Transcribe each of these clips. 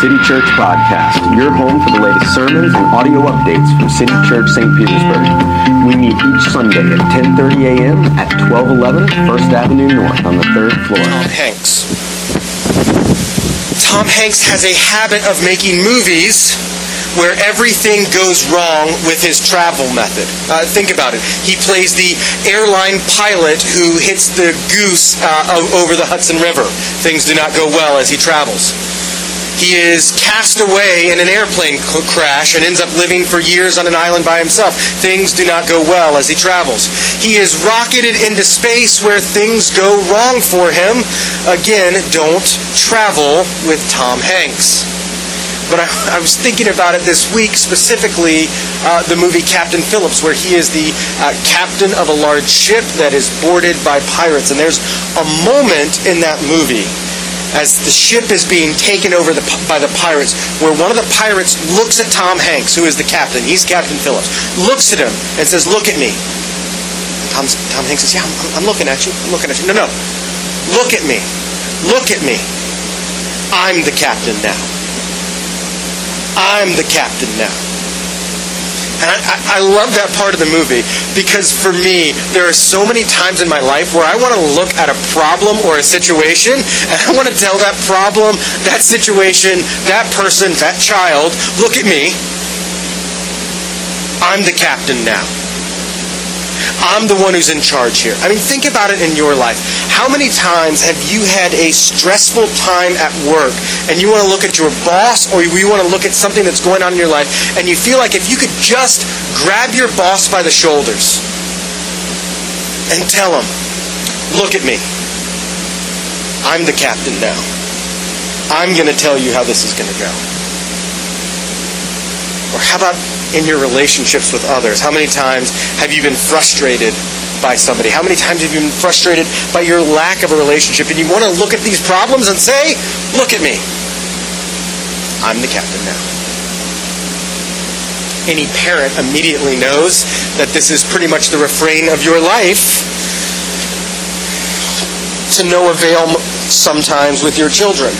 City Church Podcast, your home for the latest sermons and audio updates from City Church St. Petersburg. We meet each Sunday at 10:30 a.m. at 1211 First Avenue North on the third floor. Tom Hanks. Tom Hanks has a habit of making movies where everything goes wrong with his travel method. Uh, think about it. He plays the airline pilot who hits the goose uh, over the Hudson River. Things do not go well as he travels. He is cast away in an airplane crash and ends up living for years on an island by himself. Things do not go well as he travels. He is rocketed into space where things go wrong for him. Again, don't travel with Tom Hanks. But I, I was thinking about it this week, specifically uh, the movie Captain Phillips, where he is the uh, captain of a large ship that is boarded by pirates. And there's a moment in that movie as the ship is being taken over the, by the pirates, where one of the pirates looks at Tom Hanks, who is the captain, he's Captain Phillips, looks at him and says, Look at me. Tom, Tom Hanks says, Yeah, I'm, I'm looking at you. I'm looking at you. No, no. Look at me. Look at me. I'm the captain now. I'm the captain now. And I, I, love that part of the movie because for me, there are so many times in my life where I want to look at a problem or a situation and I want to tell that problem, that situation, that person, that child, look at me. I'm the captain now. I'm the one who's in charge here. I mean, think about it in your life. How many times have you had a stressful time at work and you want to look at your boss or you want to look at something that's going on in your life and you feel like if you could just grab your boss by the shoulders and tell him, look at me. I'm the captain now. I'm going to tell you how this is going to go. Or how about in your relationships with others? How many times have you been frustrated by somebody? How many times have you been frustrated by your lack of a relationship? And you want to look at these problems and say, Look at me. I'm the captain now. Any parent immediately knows that this is pretty much the refrain of your life to no avail sometimes with your children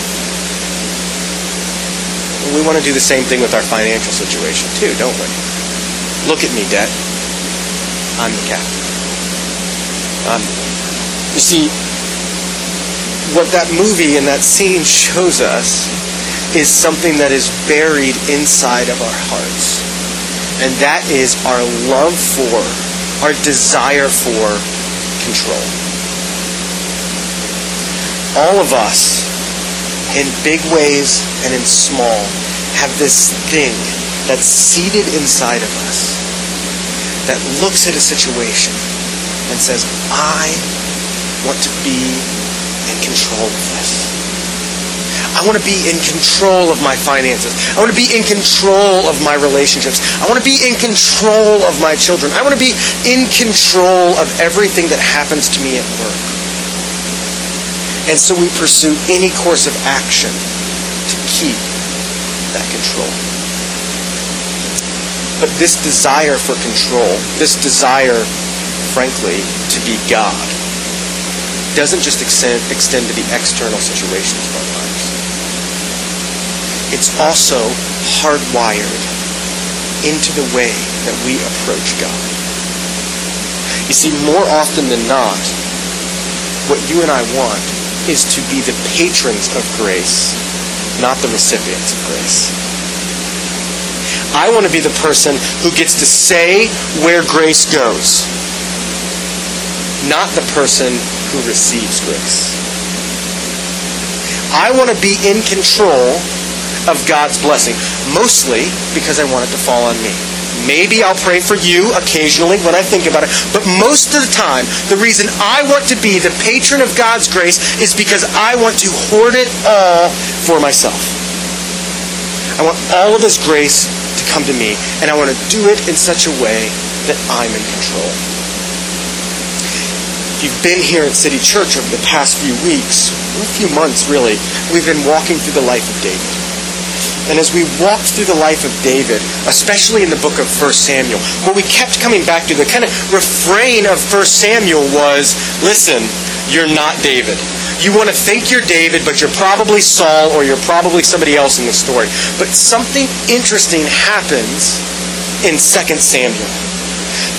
we want to do the same thing with our financial situation too, don't we? Look at me, debt. I'm the cat. I'm the You see, what that movie and that scene shows us is something that is buried inside of our hearts. And that is our love for, our desire for control. All of us in big ways and in small, have this thing that's seated inside of us that looks at a situation and says, I want to be in control of this. I want to be in control of my finances. I want to be in control of my relationships. I want to be in control of my children. I want to be in control of everything that happens to me at work. And so we pursue any course of action to keep that control. But this desire for control, this desire, frankly, to be God, doesn't just extend, extend to the external situations of our lives. It's also hardwired into the way that we approach God. You see, more often than not, what you and I want is to be the patrons of grace, not the recipients of grace. I want to be the person who gets to say where grace goes, not the person who receives grace. I want to be in control of God's blessing, mostly because I want it to fall on me. Maybe I'll pray for you occasionally when I think about it. But most of the time, the reason I want to be the patron of God's grace is because I want to hoard it all for myself. I want all of this grace to come to me, and I want to do it in such a way that I'm in control. If you've been here at City Church over the past few weeks, or a few months really, we've been walking through the life of David. And as we walked through the life of David, especially in the book of 1 Samuel, what we kept coming back to, the kind of refrain of 1 Samuel was listen, you're not David. You want to think you're David, but you're probably Saul or you're probably somebody else in the story. But something interesting happens in 2 Samuel.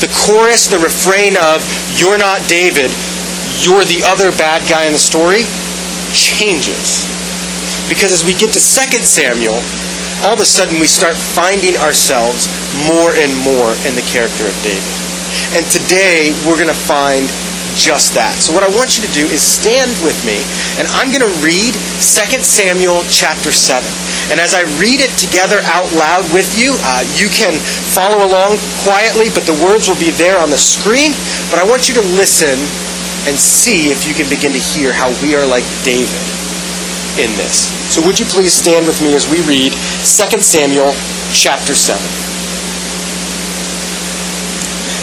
The chorus, the refrain of, You're not David, you're the other bad guy in the story, changes. Because as we get to 2 Samuel, all of a sudden we start finding ourselves more and more in the character of David. And today we're going to find just that. So what I want you to do is stand with me, and I'm going to read 2 Samuel chapter 7. And as I read it together out loud with you, uh, you can follow along quietly, but the words will be there on the screen. But I want you to listen and see if you can begin to hear how we are like David in this. So would you please stand with me as we read 2 Samuel chapter 7.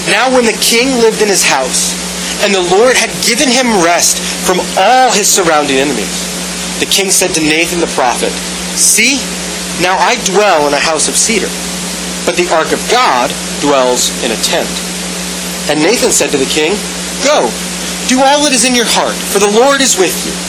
Now when the king lived in his house, and the Lord had given him rest from all his surrounding enemies, the king said to Nathan the prophet, See, now I dwell in a house of cedar, but the ark of God dwells in a tent. And Nathan said to the king, Go, do all that is in your heart, for the Lord is with you.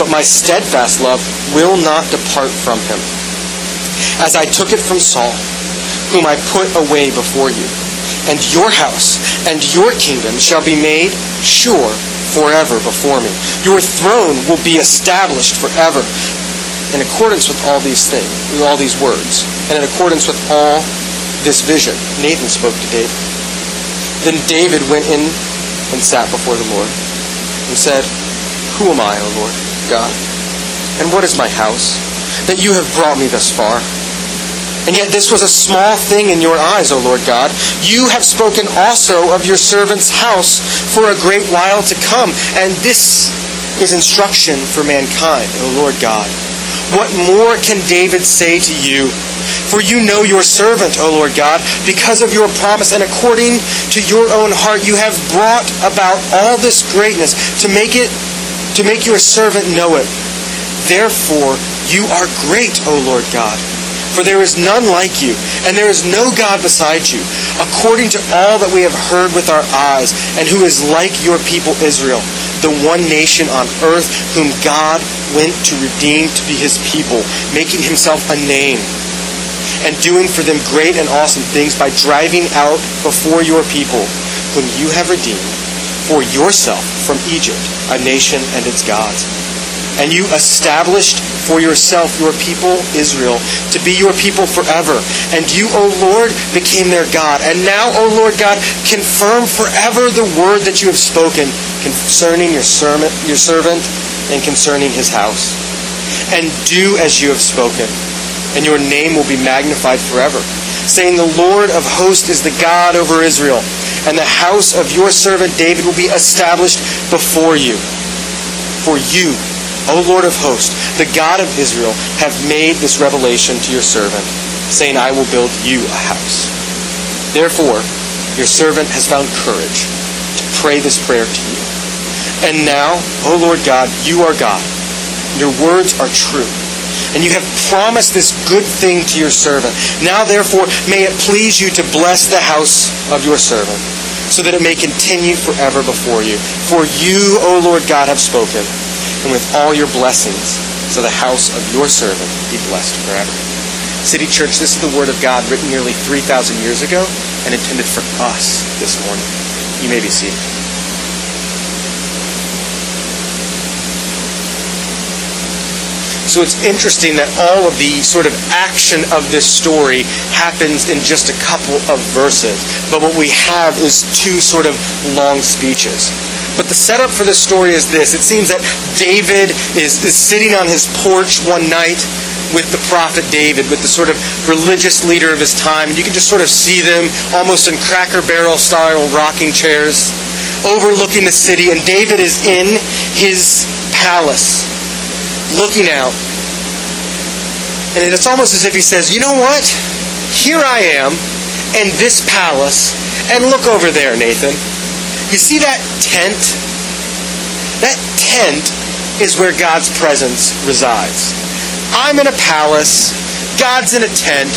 But my steadfast love will not depart from him, as I took it from Saul, whom I put away before you and your house and your kingdom shall be made sure forever before me. Your throne will be established forever. In accordance with all these things, with all these words, and in accordance with all this vision, Nathan spoke to David. Then David went in and sat before the Lord and said, Who am I, O Lord God? And what is my house, that you have brought me thus far? And yet this was a small thing in your eyes, O Lord God. You have spoken also of your servant's house for a great while to come. And this is instruction for mankind, O Lord God. What more can David say to you? For you know your servant, O Lord God, because of your promise, and according to your own heart, you have brought about all this greatness to make it to make your servant know it. Therefore, you are great, O Lord God. For there is none like you, and there is no God beside you, according to all that we have heard with our eyes, and who is like your people Israel, the one nation on earth whom God went to redeem to be his people, making himself a name, and doing for them great and awesome things by driving out before your people, whom you have redeemed, for yourself from Egypt, a nation and its gods and you established for yourself your people Israel to be your people forever. And you, O Lord, became their God. And now, O Lord God, confirm forever the word that you have spoken concerning your servant, your servant and concerning his house. And do as you have spoken. and your name will be magnified forever, saying, The Lord of hosts is the God over Israel, and the house of your servant David will be established before you. For you, O Lord of hosts, the God of Israel, have made this revelation to your servant, saying, I will build you a house. Therefore, your servant has found courage to pray this prayer to you. And now, O Lord God, you are God. Your words are true. And you have promised this good thing to your servant. Now, therefore, may it please you to bless the house of your servant, so that it may continue forever before you. For you, O Lord God, have spoken, and with all your blessings, so the house of your servant be blessed forever. City Church, this is the Word of God written nearly 3,000 years ago and intended for us this morning. You may be seated. So it's interesting that all of the sort of action of this story happens in just a couple of verses. But what we have is two sort of long speeches. But the setup for this story is this. It seems that David is, is sitting on his porch one night with the prophet David, with the sort of religious leader of his time. And you can just sort of see them almost in cracker barrel style rocking chairs overlooking the city. And David is in his palace looking out. And it's almost as if he says, You know what? Here I am in this palace. And look over there, Nathan. You see that tent? That tent is where God's presence resides. I'm in a palace. God's in a tent.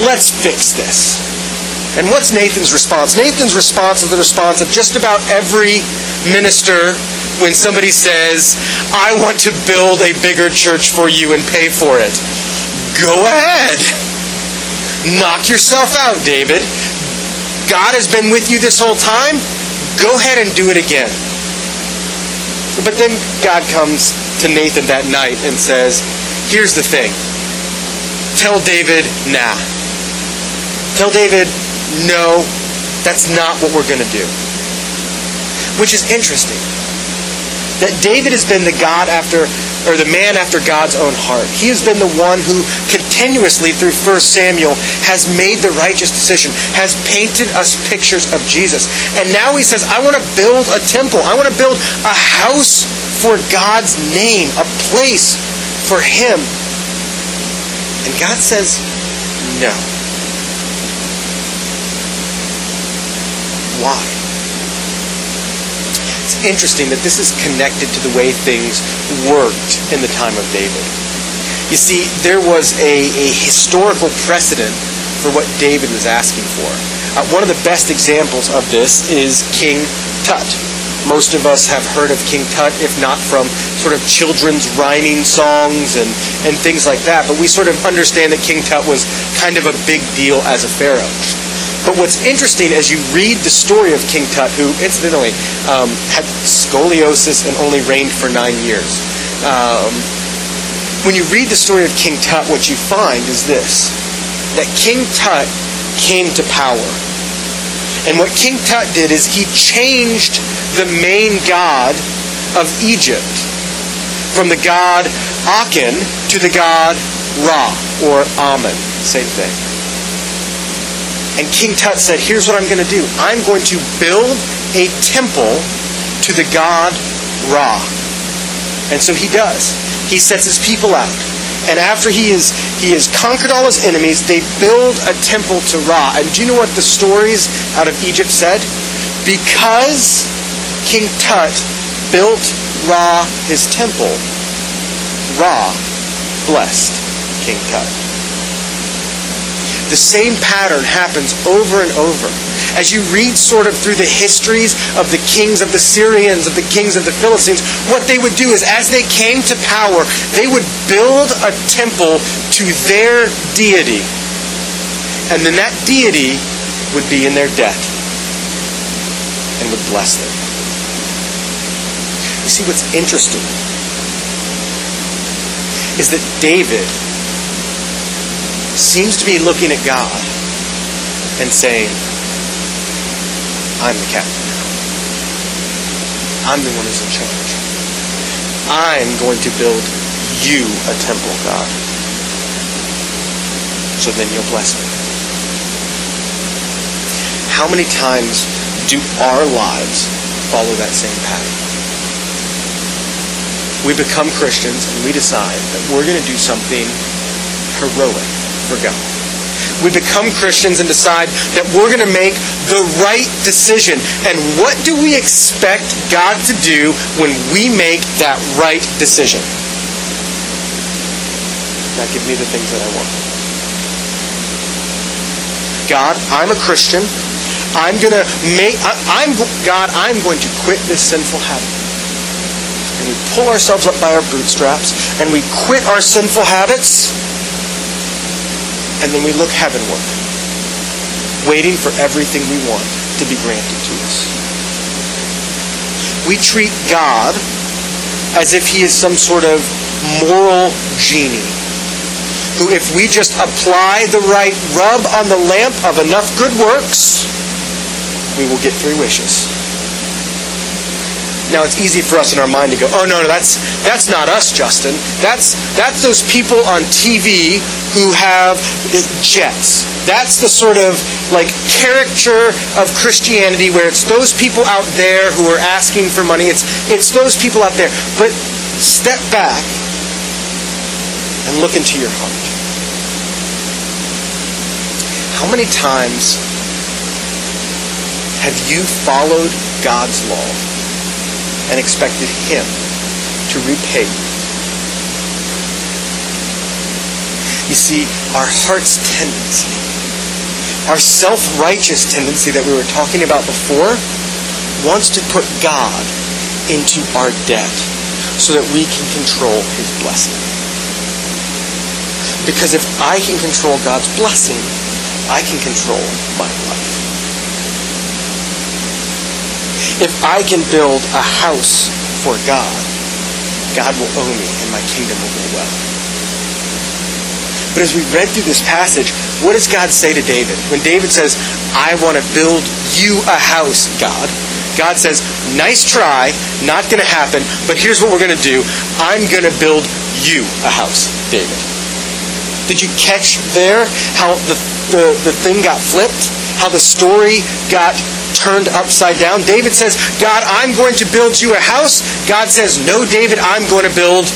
Let's fix this. And what's Nathan's response? Nathan's response is the response of just about every minister when somebody says, I want to build a bigger church for you and pay for it. Go ahead. Knock yourself out, David. God has been with you this whole time. Go ahead and do it again. But then God comes to Nathan that night and says, Here's the thing. Tell David, nah. Tell David, no, that's not what we're going to do. Which is interesting that David has been the God after, or the man after God's own heart. He has been the one who continuously through 1 Samuel has made the righteous decision, has painted us pictures of Jesus. And now he says, I want to build a temple. I want to build a house for God's name, a place for him. And God says, no. Why? Interesting that this is connected to the way things worked in the time of David. You see, there was a, a historical precedent for what David was asking for. Uh, one of the best examples of this is King Tut. Most of us have heard of King Tut, if not from sort of children's rhyming songs and, and things like that, but we sort of understand that King Tut was kind of a big deal as a pharaoh. But what's interesting as you read the story of King Tut, who incidentally um, had scoliosis and only reigned for nine years, um, when you read the story of King Tut, what you find is this that King Tut came to power. And what King Tut did is he changed the main god of Egypt from the god Aten to the god Ra, or Amen. Same thing. And King Tut said, Here's what I'm going to do I'm going to build a temple to the god Ra. And so he does. He sets his people out. And after he is he has conquered all his enemies, they build a temple to Ra. And do you know what the stories out of Egypt said? Because King Tut built Ra his temple, Ra blessed King Tut. The same pattern happens over and over. As you read sort of through the histories of the kings of the Syrians, of the kings of the Philistines, what they would do is as they came to power, they would build a temple to their deity. And then that deity would be in their debt and would bless them. You see, what's interesting is that David seems to be looking at God and saying, I'm the captain now. I'm the one who's in charge. I'm going to build you a temple, God. so then you'll bless me. How many times do our lives follow that same pattern? We become Christians and we decide that we're going to do something heroic for God. We become Christians and decide that we're going to make the right decision. And what do we expect God to do when we make that right decision? God, give me the things that I want. God, I'm a Christian. I'm going to make, I, am God, I'm going to quit this sinful habit. And we pull ourselves up by our bootstraps and we quit our sinful habits and then we look heavenward, waiting for everything we want to be granted to us. We treat God as if he is some sort of moral genie who, if we just apply the right rub on the lamp of enough good works, we will get three wishes. Now it's easy for us in our mind to go, "Oh no, no, that's that's not us, Justin. That's that's those people on TV who have jets. That's the sort of like caricature of Christianity where it's those people out there who are asking for money. It's it's those people out there. But step back and look into your heart. How many times have you followed God's law and expected Him to repay you. You see, our heart's tendency, our self righteous tendency that we were talking about before, wants to put God into our debt so that we can control His blessing. Because if I can control God's blessing, I can control my If I can build a house for God, God will owe me and my kingdom will go well. But as we read through this passage, what does God say to David? When David says, I want to build you a house, God, God says, nice try, not going to happen, but here's what we're going to do. I'm going to build you a house, David. Did you catch there how the, the, the thing got flipped? How the story got turned upside down. David says, God, I'm going to build you a house. God says, No, David, I'm going to build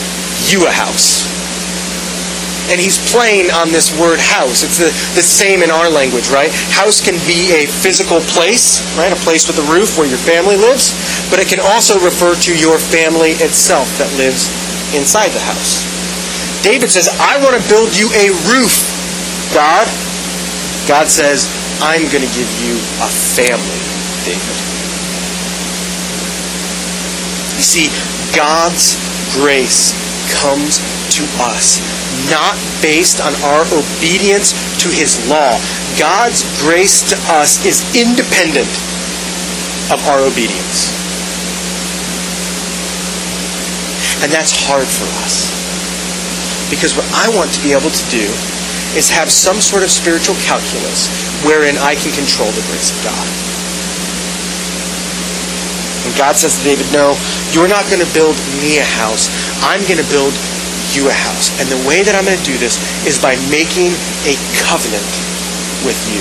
you a house. And he's playing on this word house. It's the, the same in our language, right? House can be a physical place, right? A place with a roof where your family lives, but it can also refer to your family itself that lives inside the house. David says, I want to build you a roof, God. God says, I'm going to give you a family. David. You see, God's grace comes to us not based on our obedience to his law. God's grace to us is independent of our obedience. And that's hard for us. Because what I want to be able to do is have some sort of spiritual calculus wherein I can control the grace of God. God says to David, No, you're not going to build me a house. I'm going to build you a house. And the way that I'm going to do this is by making a covenant with you.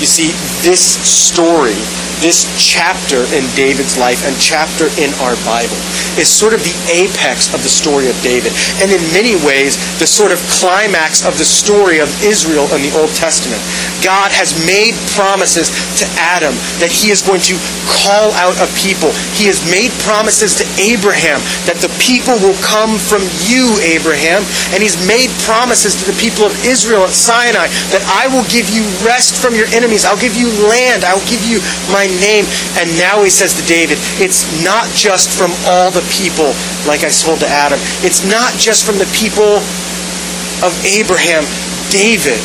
You see, this story this chapter in David's life and chapter in our Bible is sort of the apex of the story of David. And in many ways, the sort of climax of the story of Israel in the Old Testament. God has made promises to Adam that he is going to call out a people. He has made promises to Abraham that the people will come from you, Abraham. And he's made promises to the people of Israel at Sinai that I will give you rest from your enemies. I'll give you land. I'll give you my name. And now he says to David, it's not just from all the people, like I told to Adam. It's not just from the people of Abraham. David,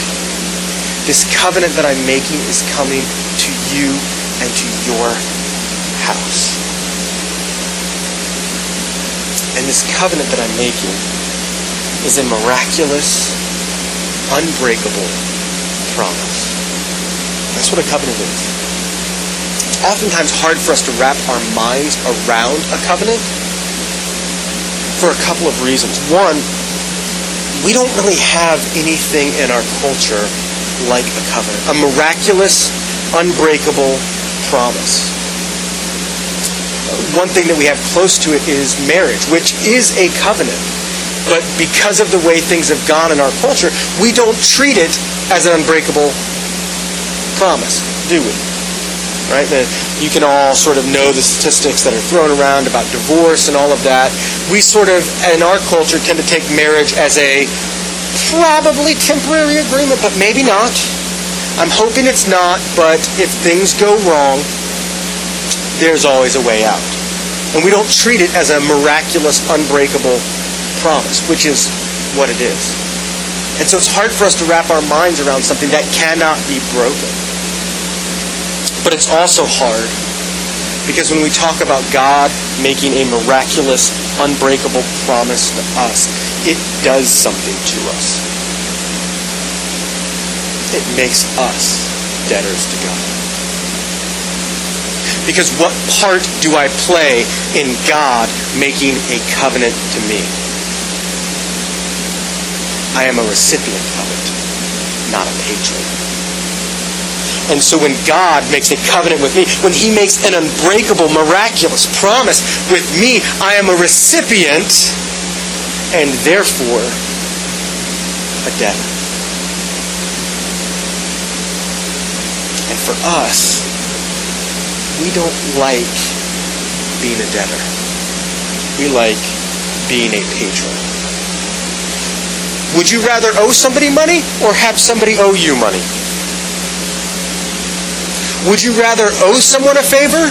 this covenant that I'm making is coming to you and to your house. And this covenant that I'm making is a miraculous, unbreakable promise. That's what a covenant is oftentimes hard for us to wrap our minds around a covenant for a couple of reasons. One, we don't really have anything in our culture like a covenant, a miraculous, unbreakable promise. One thing that we have close to it is marriage, which is a covenant. But because of the way things have gone in our culture, we don't treat it as an unbreakable promise, do we? Right? You can all sort of know the statistics that are thrown around about divorce and all of that. We sort of, in our culture, tend to take marriage as a probably temporary agreement, but maybe not. I'm hoping it's not, but if things go wrong, there's always a way out. And we don't treat it as a miraculous, unbreakable promise, which is what it is. And so it's hard for us to wrap our minds around something that cannot be broken. But it's also hard because when we talk about God making a miraculous, unbreakable promise to us, it does something to us. It makes us debtors to God. Because what part do I play in God making a covenant to me? I am a recipient of it, not a patron. And so when God makes a covenant with me, when He makes an unbreakable, miraculous promise with me, I am a recipient and therefore a debtor. And for us, we don't like being a debtor. We like being a patron. Would you rather owe somebody money or have somebody owe you money? Would you rather owe someone a favor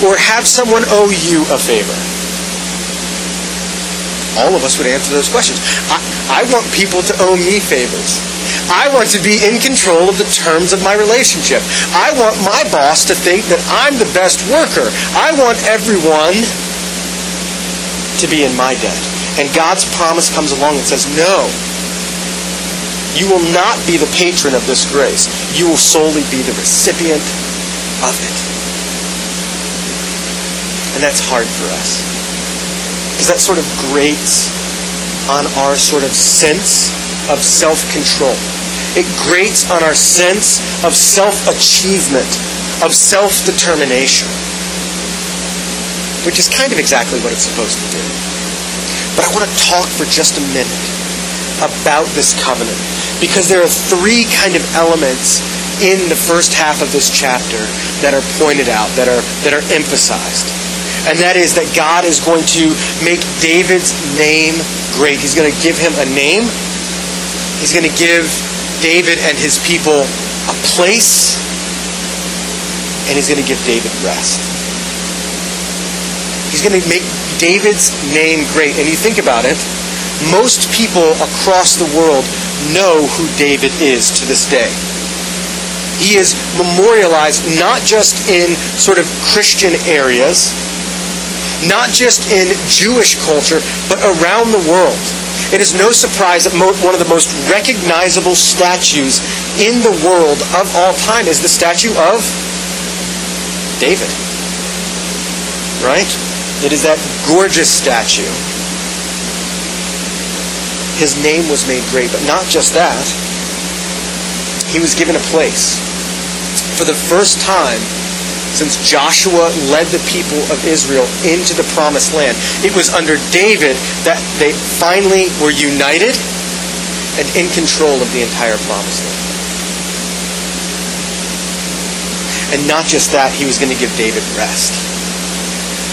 or have someone owe you a favor? All of us would answer those questions. I, I want people to owe me favors. I want to be in control of the terms of my relationship. I want my boss to think that I'm the best worker. I want everyone to be in my debt. And God's promise comes along and says, no, you will not be the patron of this grace. You will solely be the recipient of it. And that's hard for us. Because that sort of grates on our sort of sense of self control. It grates on our sense of self achievement, of self determination, which is kind of exactly what it's supposed to do. But I want to talk for just a minute about this covenant because there are three kind of elements in the first half of this chapter that are pointed out, that are, that are emphasized. And that is that God is going to make David's name great. He's going to give him a name. He's going to give David and his people a place. And he's going to give David rest. He's going to make David's name great. And you think about it, most people across the world know who David is to this day he is memorialized not just in sort of Christian areas, not just in Jewish culture, but around the world. It is no surprise that one of the most recognizable statues in the world of all time is the statue of David. Right? It is that gorgeous statue. His name was made great, but not just that. He was given a place for the first time since Joshua led the people of Israel into the promised land. It was under David that they finally were united and in control of the entire promised land. And not just that, he was going to give David rest.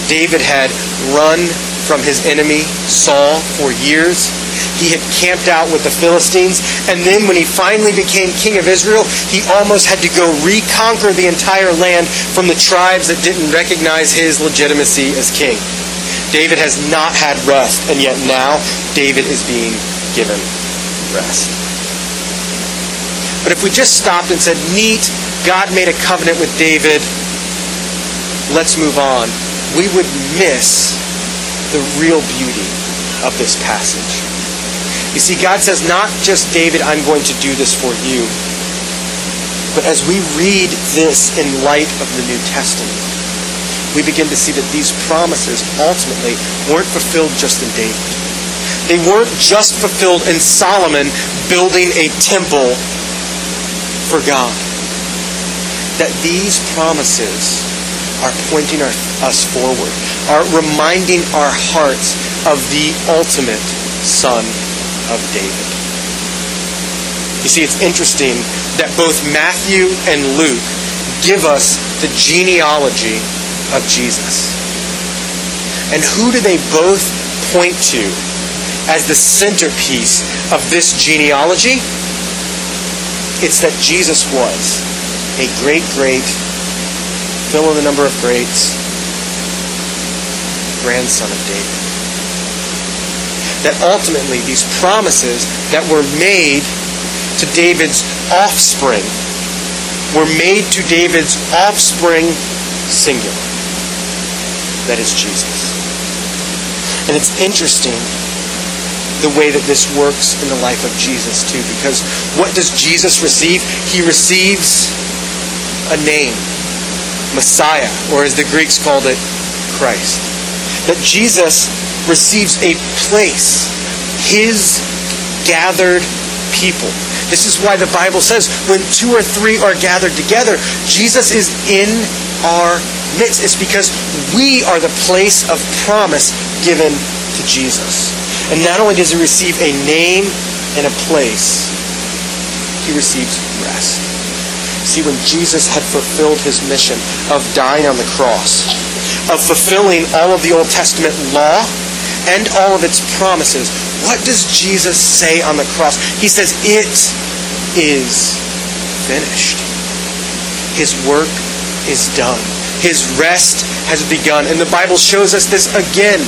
David had run from his enemy, Saul, for years. He had camped out with the Philistines. And then when he finally became king of Israel, he almost had to go reconquer the entire land from the tribes that didn't recognize his legitimacy as king. David has not had rest, and yet now David is being given rest. But if we just stopped and said, neat, God made a covenant with David, let's move on, we would miss the real beauty of this passage. You see, God says, not just David, I'm going to do this for you. But as we read this in light of the New Testament, we begin to see that these promises ultimately weren't fulfilled just in David. They weren't just fulfilled in Solomon building a temple for God. That these promises are pointing our, us forward, are reminding our hearts of the ultimate Son of David. You see, it's interesting that both Matthew and Luke give us the genealogy of Jesus. And who do they both point to as the centerpiece of this genealogy? It's that Jesus was a great, great, fill in the number of greats, grandson of David. That ultimately these promises that were made to David's offspring were made to David's offspring singular. That is Jesus. And it's interesting the way that this works in the life of Jesus too, because what does Jesus receive? He receives a name, Messiah, or as the Greeks called it, Christ. That Jesus receives a place, his gathered people. This is why the Bible says when two or three are gathered together, Jesus is in our midst. It's because we are the place of promise given to Jesus. And not only does he receive a name and a place, he receives rest. See, when Jesus had fulfilled his mission of dying on the cross, of fulfilling all of the Old Testament law and all of its promises, what does Jesus say on the cross? He says, It is finished. His work is done. His rest has begun. And the Bible shows us this again.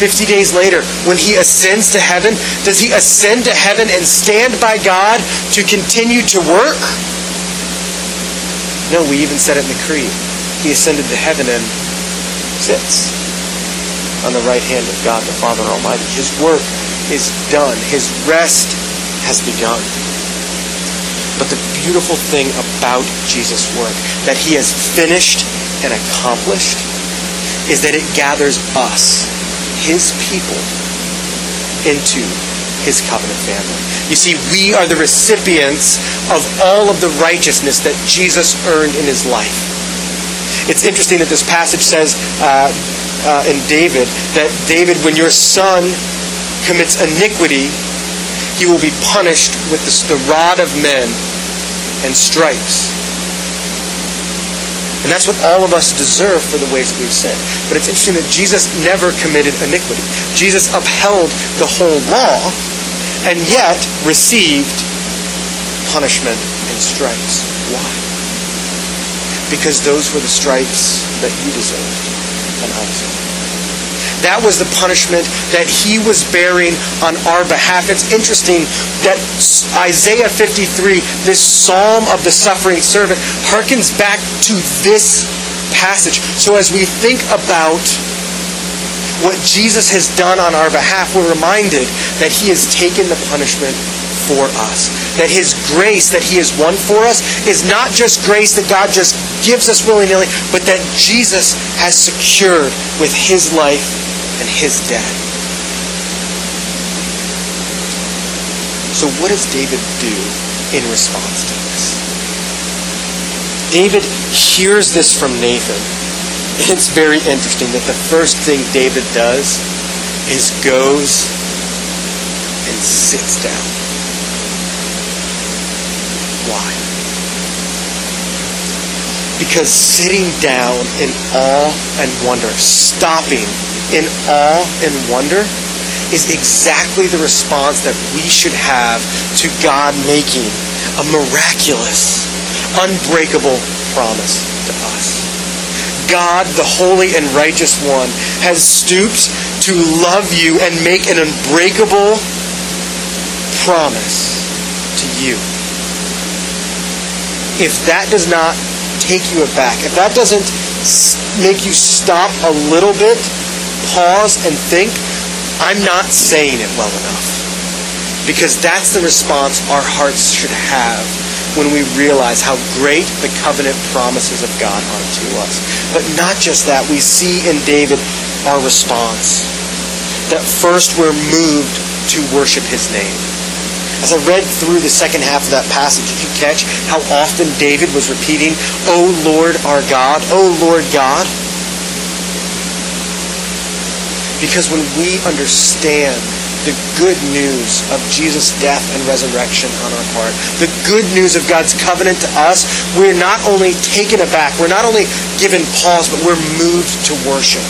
50 days later, when he ascends to heaven, does he ascend to heaven and stand by God to continue to work? No, we even said it in the Creed. He ascended to heaven and sits on the right hand of God the Father Almighty. His work is done. His rest has begun. But the beautiful thing about Jesus' work that he has finished and accomplished is that it gathers us, his people, into his covenant family. You see, we are the recipients of all of the righteousness that Jesus earned in his life. It's interesting that this passage says uh, uh, in David that David, when your son commits iniquity, he will be punished with the, the rod of men and stripes. And that's what all of us deserve for the ways that we've sinned. But it's interesting that Jesus never committed iniquity. Jesus upheld the whole law and yet received punishment and stripes. Why? Because those were the stripes that you deserved deserved. That was the punishment that he was bearing on our behalf. It's interesting that Isaiah 53, this psalm of the suffering servant, harkens back to this passage. So as we think about what Jesus has done on our behalf, we're reminded that he has taken the punishment for us. That his grace that he has won for us is not just grace that God just gives us willy nilly, but that Jesus has secured with his life and his death. So, what does David do in response to this? David hears this from Nathan. It's very interesting that the first thing David does is goes and sits down. Why? Because sitting down in awe and wonder, stopping in awe and wonder, is exactly the response that we should have to God making a miraculous, unbreakable promise to us. God, the holy and righteous one, has stooped to love you and make an unbreakable promise to you. If that does not take you aback, if that doesn't make you stop a little bit, pause and think, I'm not saying it well enough. Because that's the response our hearts should have when we realize how great the covenant promises of God are to us. But not just that, we see in David our response. that first we're moved to worship his name. As I read through the second half of that passage, you catch how often David was repeating, O Lord our God, O Lord God? Because when we understand the good news of Jesus' death and resurrection on our part, the good news of God's covenant to us, we're not only taken aback, we're not only given pause, but we're moved to worship.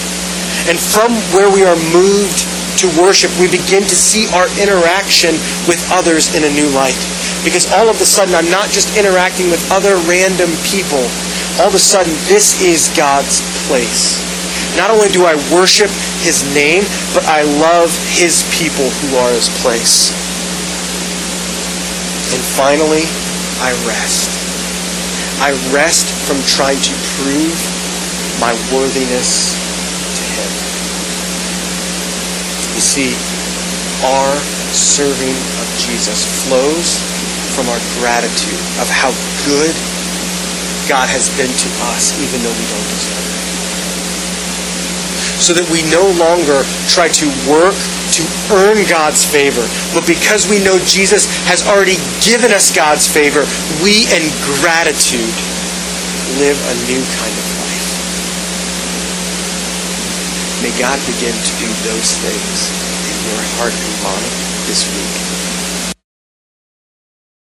And from where we are moved to worship, we begin to see our interaction with others in a new light. Because all of a sudden, I'm not just interacting with other random people. All of a sudden, this is God's place. Not only do I worship his name, but I love his people who are his place. And finally, I rest. I rest from trying to prove my worthiness to him. You see, our serving of Jesus flows from our gratitude of how good God has been to us, even though we don't deserve it so that we no longer try to work to earn God's favor. But because we know Jesus has already given us God's favor, we in gratitude live a new kind of life. May God begin to do those things in your heart and mind this week.